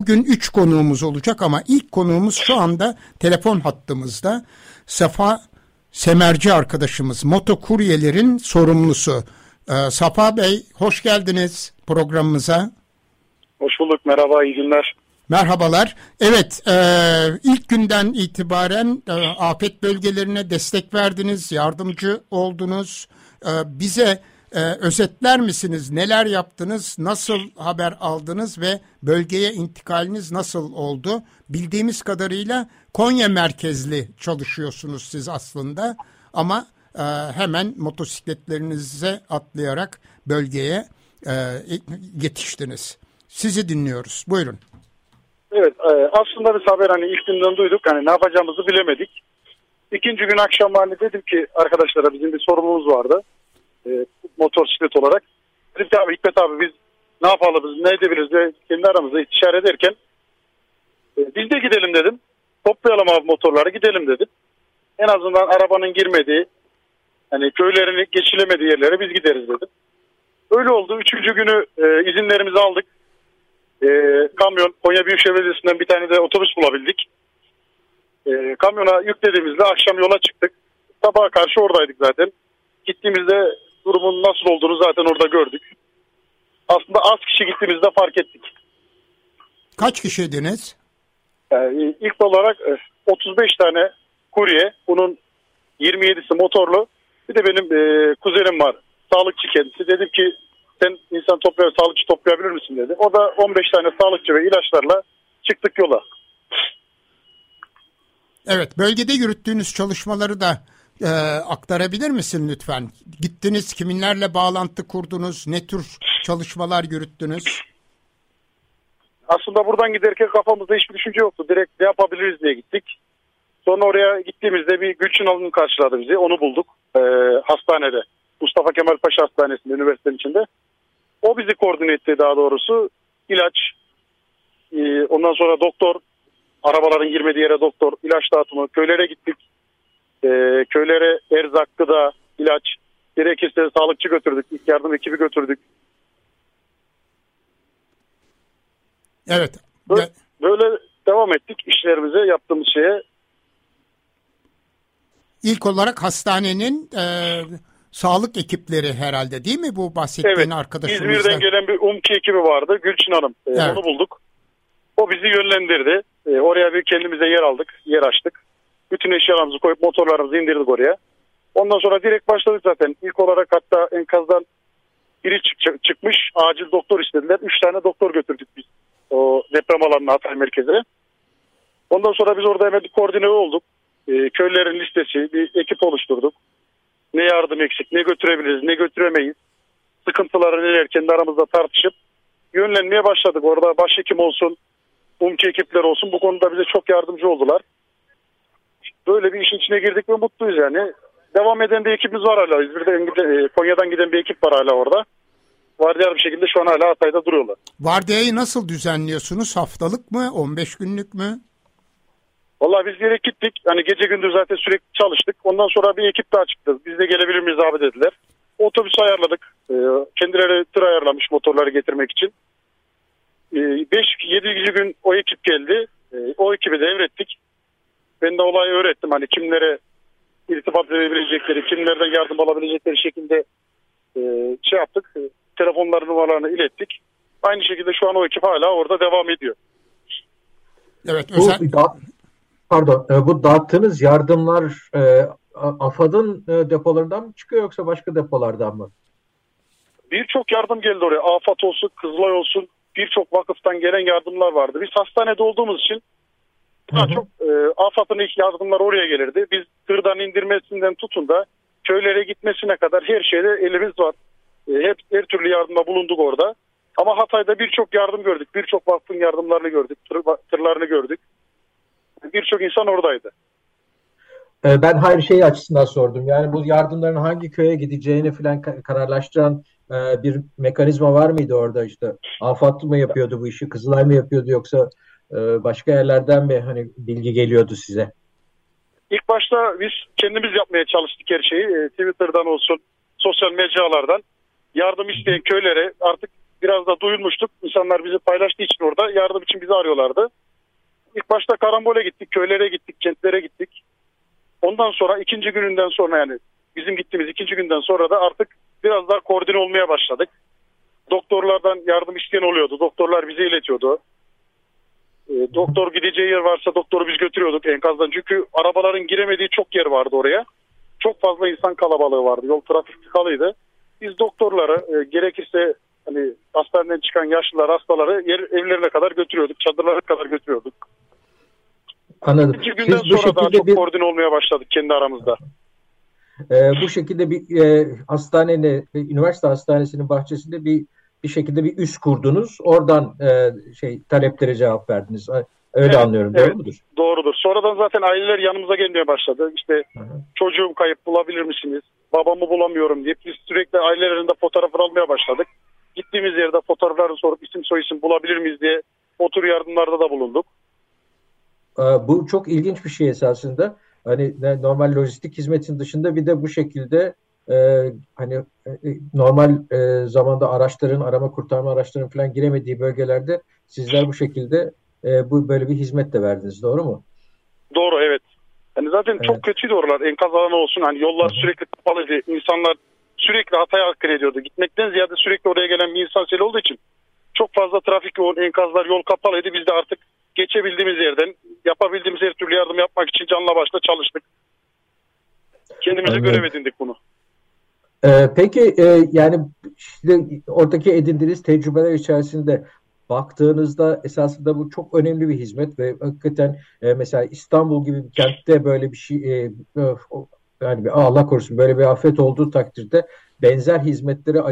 Bugün üç konuğumuz olacak ama ilk konuğumuz şu anda telefon hattımızda. Safa Semerci arkadaşımız, motokuryelerin sorumlusu. Ee, Safa Bey, hoş geldiniz programımıza. Hoş bulduk, merhaba, iyi günler. Merhabalar. Evet, e, ilk günden itibaren e, afet bölgelerine destek verdiniz, yardımcı oldunuz. E, bize e, özetler misiniz? Neler yaptınız? Nasıl haber aldınız ve bölgeye intikaliniz nasıl oldu? Bildiğimiz kadarıyla Konya merkezli çalışıyorsunuz siz aslında ama e, hemen motosikletlerinize atlayarak bölgeye e, yetiştiniz. Sizi dinliyoruz. Buyurun. Evet, e, aslında biz haber hani ilk günden duyduk. Hani ne yapacağımızı bilemedik. İkinci gün akşam hani dedim ki arkadaşlara bizim bir sorumluluğumuz vardı e, motosiklet olarak. Dedim ki abi Hikmet abi biz ne yapalım biz ne edebiliriz diye kendi aramızda istişare ederken e, biz de gidelim dedim. Toplayalım abi motorları gidelim dedim. En azından arabanın girmediği hani köylerini geçilemediği yerlere biz gideriz dedim. Öyle oldu. Üçüncü günü e, izinlerimizi aldık. E, kamyon Konya Büyükşehir Belediyesi'nden bir tane de otobüs bulabildik. E, kamyona yüklediğimizde akşam yola çıktık. Sabaha karşı oradaydık zaten. Gittiğimizde durumun nasıl olduğunu zaten orada gördük. Aslında az kişi gittiğimizde fark ettik. Kaç kişiydiniz? Yani ilk olarak 35 e, tane kurye, bunun 27'si motorlu. Bir de benim e, kuzenim var, sağlıkçı kendisi. Dedim ki sen insan toplayabilir, sağlıkçı toplayabilir misin dedi. O da 15 tane sağlıkçı ve ilaçlarla çıktık yola. Evet, bölgede yürüttüğünüz çalışmaları da e, aktarabilir misin lütfen? Gittiniz, kiminlerle bağlantı kurdunuz, ne tür çalışmalar yürüttünüz? Aslında buradan giderken kafamızda hiçbir düşünce yoktu. Direkt ne yapabiliriz diye gittik. Sonra oraya gittiğimizde bir Gülçin Hanım karşıladı bizi. Onu bulduk e, hastanede. Mustafa Kemal Paşa Hastanesi'nde, üniversitenin içinde. O bizi koordine etti daha doğrusu. İlaç, e, ondan sonra doktor, arabaların girmediği yere doktor, ilaç dağıtımı, köylere gittik e, köylere erzak, gıda, ilaç, gerekirse sağlıkçı götürdük, ilk yardım ekibi götürdük. Evet. Böyle, böyle devam ettik işlerimize, yaptığımız şeye. İlk olarak hastanenin e, sağlık ekipleri herhalde değil mi bu bahsettiğin evet, arkadaşımızda? İzmir'den gelen bir UMKİ ekibi vardı. Gülçin Hanım. E, evet. Onu bulduk. O bizi yönlendirdi. E, oraya bir kendimize yer aldık, yer açtık. Bütün eşyalarımızı koyup motorlarımızı indirdik oraya. Ondan sonra direkt başladık zaten. İlk olarak hatta enkazdan biri çık çıkmış. Acil doktor istediler. Üç tane doktor götürdük biz. O deprem alanına Hatay merkezine. Ondan sonra biz orada hemen bir koordine olduk. E, köylerin listesi, bir ekip oluşturduk. Ne yardım eksik, ne götürebiliriz, ne götüremeyiz. Sıkıntıları neler kendi aramızda tartışıp yönlenmeye başladık. Orada başhekim olsun, UMKİ ekipler olsun bu konuda bize çok yardımcı oldular böyle bir işin içine girdik ve mutluyuz yani. Devam eden bir ekibimiz var hala. İzmir'den e, Konya'dan giden bir ekip var hala orada. Vardiyalı bir şekilde şu an hala Hatay'da duruyorlar. Vardiyayı nasıl düzenliyorsunuz? Haftalık mı? 15 günlük mü? Vallahi biz direkt gittik. Hani gece gündüz zaten sürekli çalıştık. Ondan sonra bir ekip daha çıktı. Biz de gelebilir miyiz abi dediler. Otobüs ayarladık. Ee, kendileri tır ayarlamış motorları getirmek için. 5-7. Ee, gün o ekip geldi. O ekibi devrettik. Ben de olayı öğrettim. Hani kimlere irtibat edebilecekleri, kimlerden yardım alabilecekleri şekilde e, şey yaptık. E, telefonları numaralarını ilettik. Aynı şekilde şu an o ekip hala orada devam ediyor. Evet. Özel... Bu, da, pardon. E, bu dağıttığınız yardımlar e, AFAD'ın e, depolarından mı çıkıyor yoksa başka depolardan mı? Birçok yardım geldi oraya. AFAD olsun, Kızılay olsun birçok vakıftan gelen yardımlar vardı. Biz hastanede olduğumuz için daha çok e, AFAD'ın ilk yardımlar oraya gelirdi. Biz tırdan indirmesinden tutun da köylere gitmesine kadar her şeyde elimiz var. E, hep her türlü yardımda bulunduk orada. Ama Hatay'da birçok yardım gördük. Birçok vakfın yardımlarını gördük. Tır, tırlarını gördük. Birçok insan oradaydı. E, ben hayır şey açısından sordum. Yani bu yardımların hangi köye gideceğini falan kararlaştıran e, bir mekanizma var mıydı orada işte? AFAD mı yapıyordu bu işi, Kızılay mı yapıyordu yoksa başka yerlerden mi hani bilgi geliyordu size? İlk başta biz kendimiz yapmaya çalıştık her şeyi. E, Twitter'dan olsun, sosyal mecralardan yardım isteyen köylere artık biraz da duyulmuştuk. İnsanlar bizi paylaştığı için orada yardım için bizi arıyorlardı. İlk başta karambole gittik, köylere gittik, kentlere gittik. Ondan sonra ikinci gününden sonra yani bizim gittiğimiz ikinci günden sonra da artık biraz daha koordine olmaya başladık. Doktorlardan yardım isteyen oluyordu. Doktorlar bize iletiyordu. E, doktor gideceği yer varsa doktoru biz götürüyorduk enkazdan. Çünkü arabaların giremediği çok yer vardı oraya. Çok fazla insan kalabalığı vardı. Yol trafik tıkalıydı. Biz doktorları e, gerekirse hani hastaneden çıkan yaşlılar, hastaları yer, evlerine kadar götürüyorduk. Çadırlara kadar götürüyorduk. Anladım. İki günden Siz sonra daha çok bir... koordine olmaya başladık kendi aramızda. E, bu şekilde bir e, hastanenin, üniversite hastanesinin bahçesinde bir bir şekilde bir üs kurdunuz. Oradan e, şey taleplere cevap verdiniz. Öyle evet, anlıyorum. Doğru evet, mudur? Doğrudur. Sonradan zaten aileler yanımıza gelmeye başladı. İşte Hı-hı. çocuğum kayıp bulabilir misiniz? Babamı bulamıyorum diye biz sürekli ailelerinde fotoğrafını almaya başladık. Gittiğimiz yerde fotoğraflarını sorup isim soyisim bulabilir miyiz diye otur yardımlarda da bulunduk. Bu çok ilginç bir şey esasında. Hani normal lojistik hizmetin dışında bir de bu şekilde e, hani e, normal e, zamanda araçların arama kurtarma araçlarının falan giremediği bölgelerde sizler bu şekilde e, bu böyle bir hizmet de verdiniz doğru mu? Doğru evet. Yani zaten evet. çok kötüydü oralar. Enkaz alanı olsun hani yollar Hı-hı. sürekli kapalıydı. İnsanlar sürekli hataya hakkın ediyordu. Gitmekten ziyade sürekli oraya gelen bir insan seli olduğu için çok fazla trafik yoğun enkazlar yol kapalıydı. Biz de artık geçebildiğimiz yerden yapabildiğimiz her türlü yardım yapmak için canla başla çalıştık. Kendimize evet. görev edindik bunu. Ee, peki e, yani işte oradaki edindiğiniz tecrübeler içerisinde baktığınızda esasında bu çok önemli bir hizmet ve hakikaten e, mesela İstanbul gibi bir kentte böyle bir şey e, yani bir, Allah korusun böyle bir afet olduğu takdirde benzer hizmetlere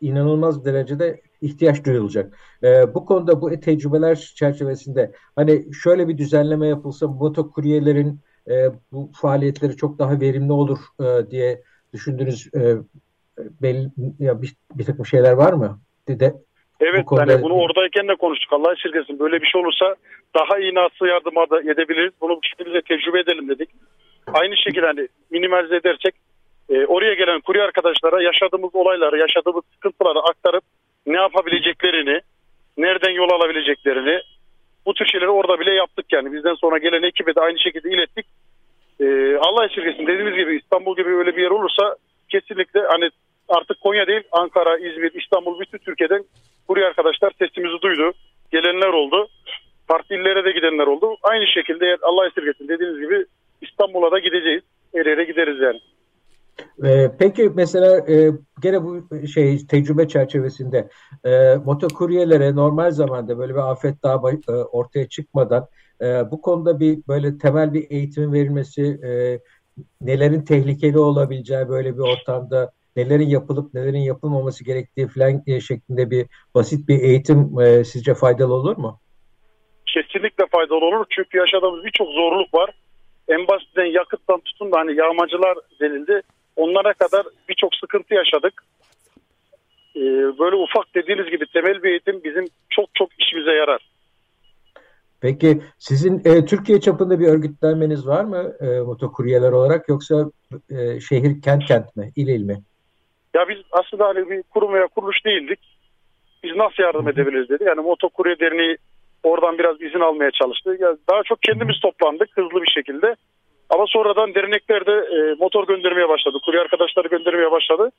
inanılmaz derecede ihtiyaç duyulacak. E, bu konuda bu tecrübeler çerçevesinde hani şöyle bir düzenleme yapılsa motokuryelerin e, bu faaliyetleri çok daha verimli olur e, diye düşündüğünüz e, belli ya bir, bir takım şeyler var mı? De, de, evet bu konuda... yani bunu oradayken de konuştuk. Allah esirgesin. Böyle bir şey olursa daha iyi nasıl yardıma da edebiliriz. Bunu kendimize tecrübe edelim dedik. Aynı şekilde hani minimalize edersek e, oraya gelen kurye arkadaşlara yaşadığımız olayları, yaşadığımız sıkıntıları aktarıp ne yapabileceklerini, nereden yol alabileceklerini bu tür şeyleri orada bile yaptık yani. Bizden sonra gelen ekibe de aynı şekilde ilettik. Ee, Allah esirgesin dediğimiz gibi İstanbul gibi öyle bir yer olursa kesinlikle hani artık Konya değil Ankara, İzmir, İstanbul bütün Türkiye'den buraya arkadaşlar sesimizi duydu. Gelenler oldu. Farklı illere de gidenler oldu. Aynı şekilde Allah esirgesin dediğiniz gibi İstanbul'a da gideceğiz. El ele gideriz yani. Ee, peki mesela e, gene bu şey tecrübe çerçevesinde e, motokuryelere normal zamanda böyle bir afet daha e, ortaya çıkmadan e, bu konuda bir böyle temel bir eğitimin verilmesi e, nelerin tehlikeli olabileceği böyle bir ortamda nelerin yapılıp nelerin yapılmaması gerektiği falan e, şeklinde bir basit bir eğitim e, sizce faydalı olur mu? Kesinlikle faydalı olur. Çünkü yaşadığımız birçok zorluk var. En basitten yakıttan tutun da hani yağmacılar denildi. Onlara kadar birçok sıkıntı yaşadık. Ee, böyle ufak dediğiniz gibi temel bir eğitim bizim çok çok işimize yarar. Peki sizin e, Türkiye çapında bir örgütlenmeniz var mı e, motokuryeler olarak yoksa e, şehir kent kent mi, il il mi? Ya biz aslında hani bir kurum veya kuruluş değildik. Biz nasıl yardım edebiliriz dedi. Yani motokurye derneği oradan biraz izin almaya çalıştı. Ya daha çok kendimiz toplandık hızlı bir şekilde. Ama sonradan dernekler de e, motor göndermeye başladı. Kurye arkadaşları göndermeye başladı.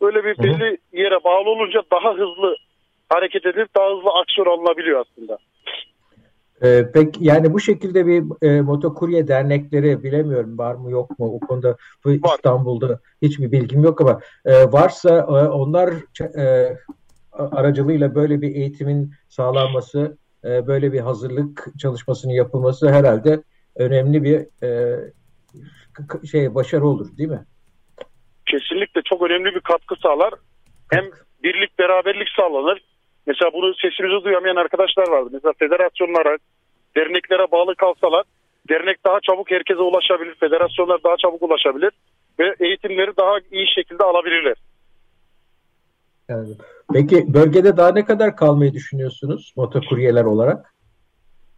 Böyle bir belli yere bağlı olunca daha hızlı hareket edip daha hızlı aksiyon alınabiliyor aslında. Ee, peki yani bu şekilde bir e, motokurye dernekleri bilemiyorum var mı yok mu o konuda bu var. İstanbul'da hiçbir bilgim yok ama e, varsa e, onlar e, aracılığıyla böyle bir eğitimin sağlanması e, böyle bir hazırlık çalışmasının yapılması herhalde önemli bir e, şey başarı olur değil mi? Kesinlikle çok önemli bir katkı sağlar. Hem birlik beraberlik sağlanır. Mesela bunu sesimizi duyamayan arkadaşlar vardı. Mesela federasyonlara, derneklere bağlı kalsalar dernek daha çabuk herkese ulaşabilir. Federasyonlar daha çabuk ulaşabilir ve eğitimleri daha iyi şekilde alabilirler. Yani, peki bölgede daha ne kadar kalmayı düşünüyorsunuz motokuryeler olarak?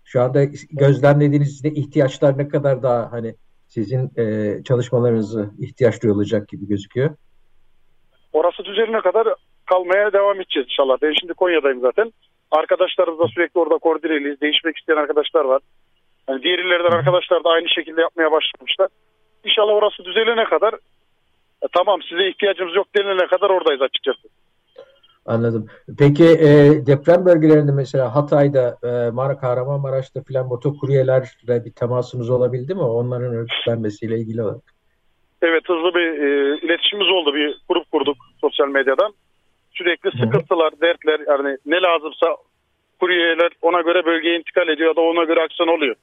Şu anda gözlemlediğiniz ihtiyaçlar ne kadar daha hani sizin e, çalışmalarınızı ihtiyaç duyulacak gibi gözüküyor? Orası düzelene kadar kalmaya devam edeceğiz inşallah. Ben şimdi Konya'dayım zaten. Arkadaşlarımızla sürekli orada koordineliyiz. Değişmek isteyen arkadaşlar var. Yani diğer illerden arkadaşlar da aynı şekilde yapmaya başlamışlar. İnşallah orası düzelene kadar e, tamam size ihtiyacımız yok denilene kadar oradayız açıkçası. Anladım. Peki e, deprem bölgelerinde mesela Hatay'da, e, Mara Kahramanmaraş'ta filan motokuryelerle bir temasınız olabildi mi? Onların örgütlenmesiyle ilgili olarak. Evet hızlı bir e, iletişimimiz oldu. Bir grup kurduk sosyal medyadan. Sürekli sıkıntılar, dertler yani ne lazımsa kuryeler ona göre bölgeye intikal ediyor ya da ona göre aksiyon oluyor.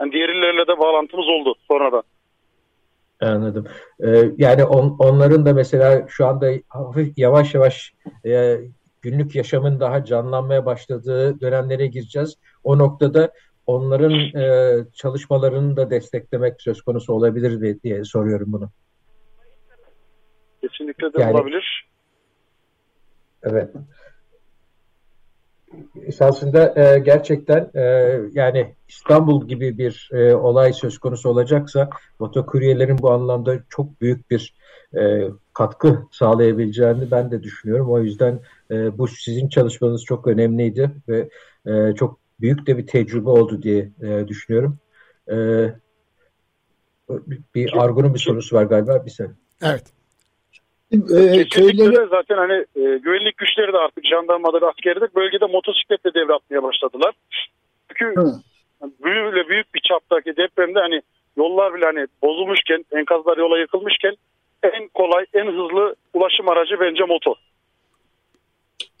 Yani diğer illerle de bağlantımız oldu sonradan. Anladım. Ee, yani on, onların da mesela şu anda hafif yavaş yavaş e, günlük yaşamın daha canlanmaya başladığı dönemlere gireceğiz. O noktada onların e, çalışmalarını da desteklemek söz konusu olabilir mi diye soruyorum bunu. Kesinlikle de yani, olabilir. Evet esasında e, gerçekten e, yani İstanbul gibi bir e, olay söz konusu olacaksa motokuryelerin bu anlamda çok büyük bir e, katkı sağlayabileceğini ben de düşünüyorum. O yüzden e, bu sizin çalışmanız çok önemliydi ve e, çok büyük de bir tecrübe oldu diye e, düşünüyorum. E, bir Argun'un bir sorusu var galiba. Bir saniye. Evet. E, köyleri... zaten hani e, güvenlik güçleri de artık jandarmaları askeri de bölgede motosikletle devre başladılar. Çünkü böyle büyük bir çaptaki depremde hani yollar bile hani bozulmuşken, enkazlar yola yıkılmışken en kolay, en hızlı ulaşım aracı bence motor.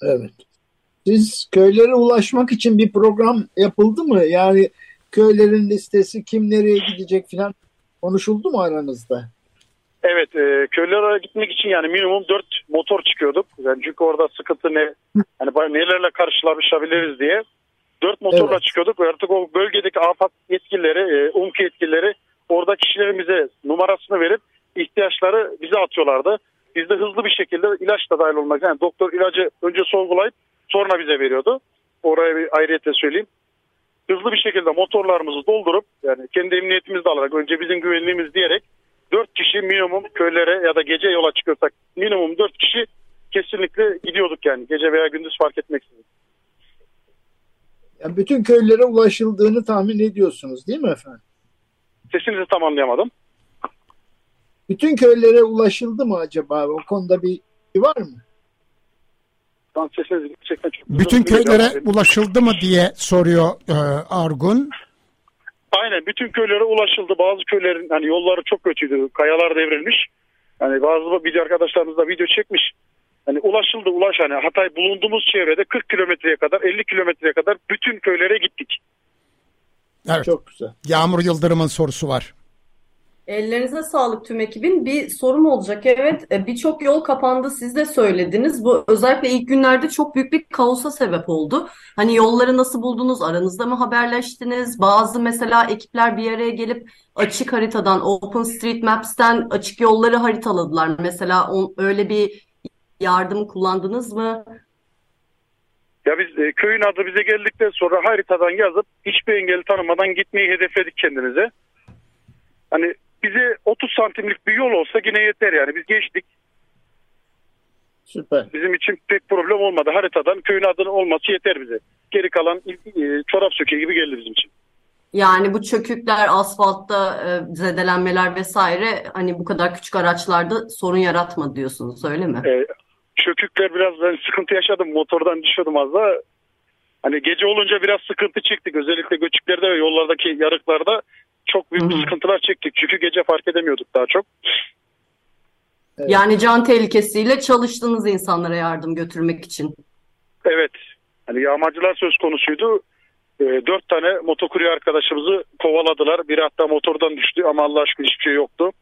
Evet. Siz köylere ulaşmak için bir program yapıldı mı? Yani köylerin listesi kim nereye gidecek falan konuşuldu mu aranızda? Evet e, köylere gitmek için yani minimum 4 motor çıkıyorduk. Yani çünkü orada sıkıntı ne hani nelerle karşılaşabiliriz diye. 4 motorla evet. çıkıyorduk artık o bölgedeki afat yetkilileri, e, UMKE yetkilileri orada kişilerimize numarasını verip ihtiyaçları bize atıyorlardı. Biz de hızlı bir şekilde ilaç da dahil olmak yani doktor ilacı önce sorgulayıp sonra bize veriyordu. Oraya bir ayrıyetle söyleyeyim. Hızlı bir şekilde motorlarımızı doldurup yani kendi emniyetimizi alarak önce bizim güvenliğimiz diyerek 4 kişi minimum köylere ya da gece yola çıkıyorsak minimum 4 kişi kesinlikle gidiyorduk yani gece veya gündüz fark etmeksizin. Yani bütün köylere ulaşıldığını tahmin ediyorsunuz değil mi efendim? Sesinizi tam anlayamadım. Bütün köylere ulaşıldı mı acaba? O konuda bir var mı? Sesiniz gerçekten çok Bütün köylere ulaşıldı mı diye soruyor e, Argun. Aynen bütün köylere ulaşıldı. Bazı köylerin hani yolları çok kötüydü. Kayalar devrilmiş. Yani bazı video arkadaşlarımız da video çekmiş. Hani ulaşıldı ulaş hani Hatay bulunduğumuz çevrede 40 kilometreye kadar 50 kilometreye kadar bütün köylere gittik. Evet. Çok güzel. Yağmur Yıldırım'ın sorusu var. Ellerinize sağlık tüm ekibin. Bir sorum olacak. Evet e, birçok yol kapandı siz de söylediniz. Bu özellikle ilk günlerde çok büyük bir kaosa sebep oldu. Hani yolları nasıl buldunuz? Aranızda mı haberleştiniz? Bazı mesela ekipler bir araya gelip açık haritadan, OpenStreetMaps'ten açık yolları haritaladılar. Mesela on, öyle bir yardım kullandınız mı? Ya biz e, köyün adı bize geldikten sonra haritadan yazıp hiçbir engeli tanımadan gitmeyi hedefledik kendimize. Hani bize 30 santimlik bir yol olsa yine yeter yani. Biz geçtik. Süper. Bizim için pek problem olmadı. Haritadan köyün adının olması yeter bize. Geri kalan e, çorap söke gibi geldi bizim için. Yani bu çökükler, asfaltta e, zedelenmeler vesaire hani bu kadar küçük araçlarda sorun yaratmadı diyorsunuz öyle mi? E, çökükler biraz ben sıkıntı yaşadım. Motordan düşüyordum az da. Hani gece olunca biraz sıkıntı çektik. Özellikle göçüklerde ve yollardaki yarıklarda çok büyük Hı-hı. sıkıntılar çektik. Çünkü gece fark edemiyorduk daha çok. Yani can tehlikesiyle çalıştığınız insanlara yardım götürmek için. Evet. Hani yağmacılar söz konusuydu. E, dört tane motokurye arkadaşımızı kovaladılar. Biri hatta motordan düştü ama Allah aşkına hiçbir şey yoktu.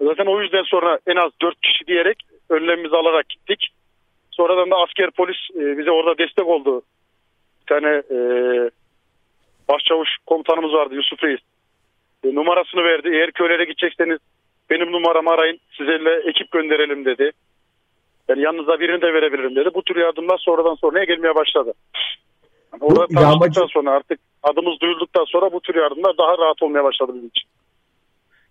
Zaten o yüzden sonra en az dört kişi diyerek önlemimizi alarak gittik. Sonradan da asker polis e, bize orada destek oldu. Bir tane e, başçavuş komutanımız vardı Yusuf Reis. E, numarasını verdi. Eğer köylere gidecekseniz benim numaramı arayın sizinle ekip gönderelim dedi. Yani yanınıza birini de verebilirim dedi. Bu tür yardımlar sonradan sonraya gelmeye başladı. Yani orada tanıştıktan sonra artık adımız duyulduktan sonra bu tür yardımlar daha rahat olmaya başladı bizim için.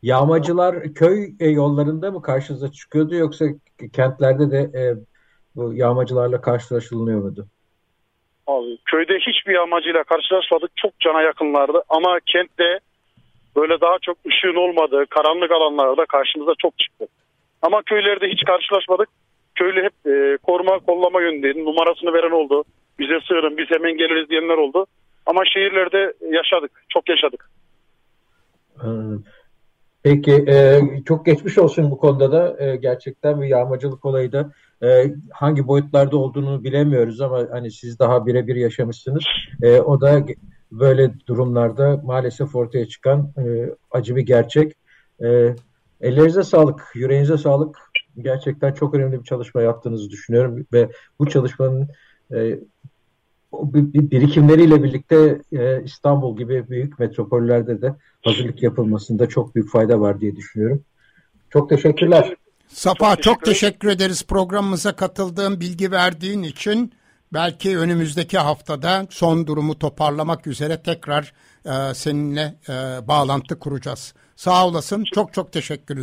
Yağmacılar köy e, yollarında mı karşınıza çıkıyordu yoksa kentlerde de e, bu yağmacılarla karşılaşılıyor muydu? Abi köyde hiçbir yağmacıyla karşılaşmadık. Çok cana yakınlardı ama kentte böyle daha çok ışığın olmadığı karanlık alanlarda karşımıza çok çıktı. Ama köylerde hiç karşılaşmadık. Köylü hep e, koruma kollama yönündeydi. Numarasını veren oldu. Bize sığırın biz hemen geliriz diyenler oldu. Ama şehirlerde yaşadık. Çok yaşadık. Peki e, çok geçmiş olsun bu konuda da e, gerçekten bir yağmacılık olayı da e, hangi boyutlarda olduğunu bilemiyoruz ama hani siz daha birebir yaşamışsınız. E, o da böyle durumlarda maalesef ortaya çıkan e, acı bir gerçek. E, ellerinize sağlık, yüreğinize sağlık. Gerçekten çok önemli bir çalışma yaptığınızı düşünüyorum ve bu çalışmanın e, birikimleriyle birlikte e, İstanbul gibi büyük metropollerde de hazırlık yapılmasında çok büyük fayda var diye düşünüyorum. Çok teşekkürler. Safa çok, çok teşekkür ederiz programımıza katıldığın, bilgi verdiğin için. Belki önümüzdeki haftada son durumu toparlamak üzere tekrar e, seninle e, bağlantı kuracağız. Sağ olasın. Çok çok teşekkürler.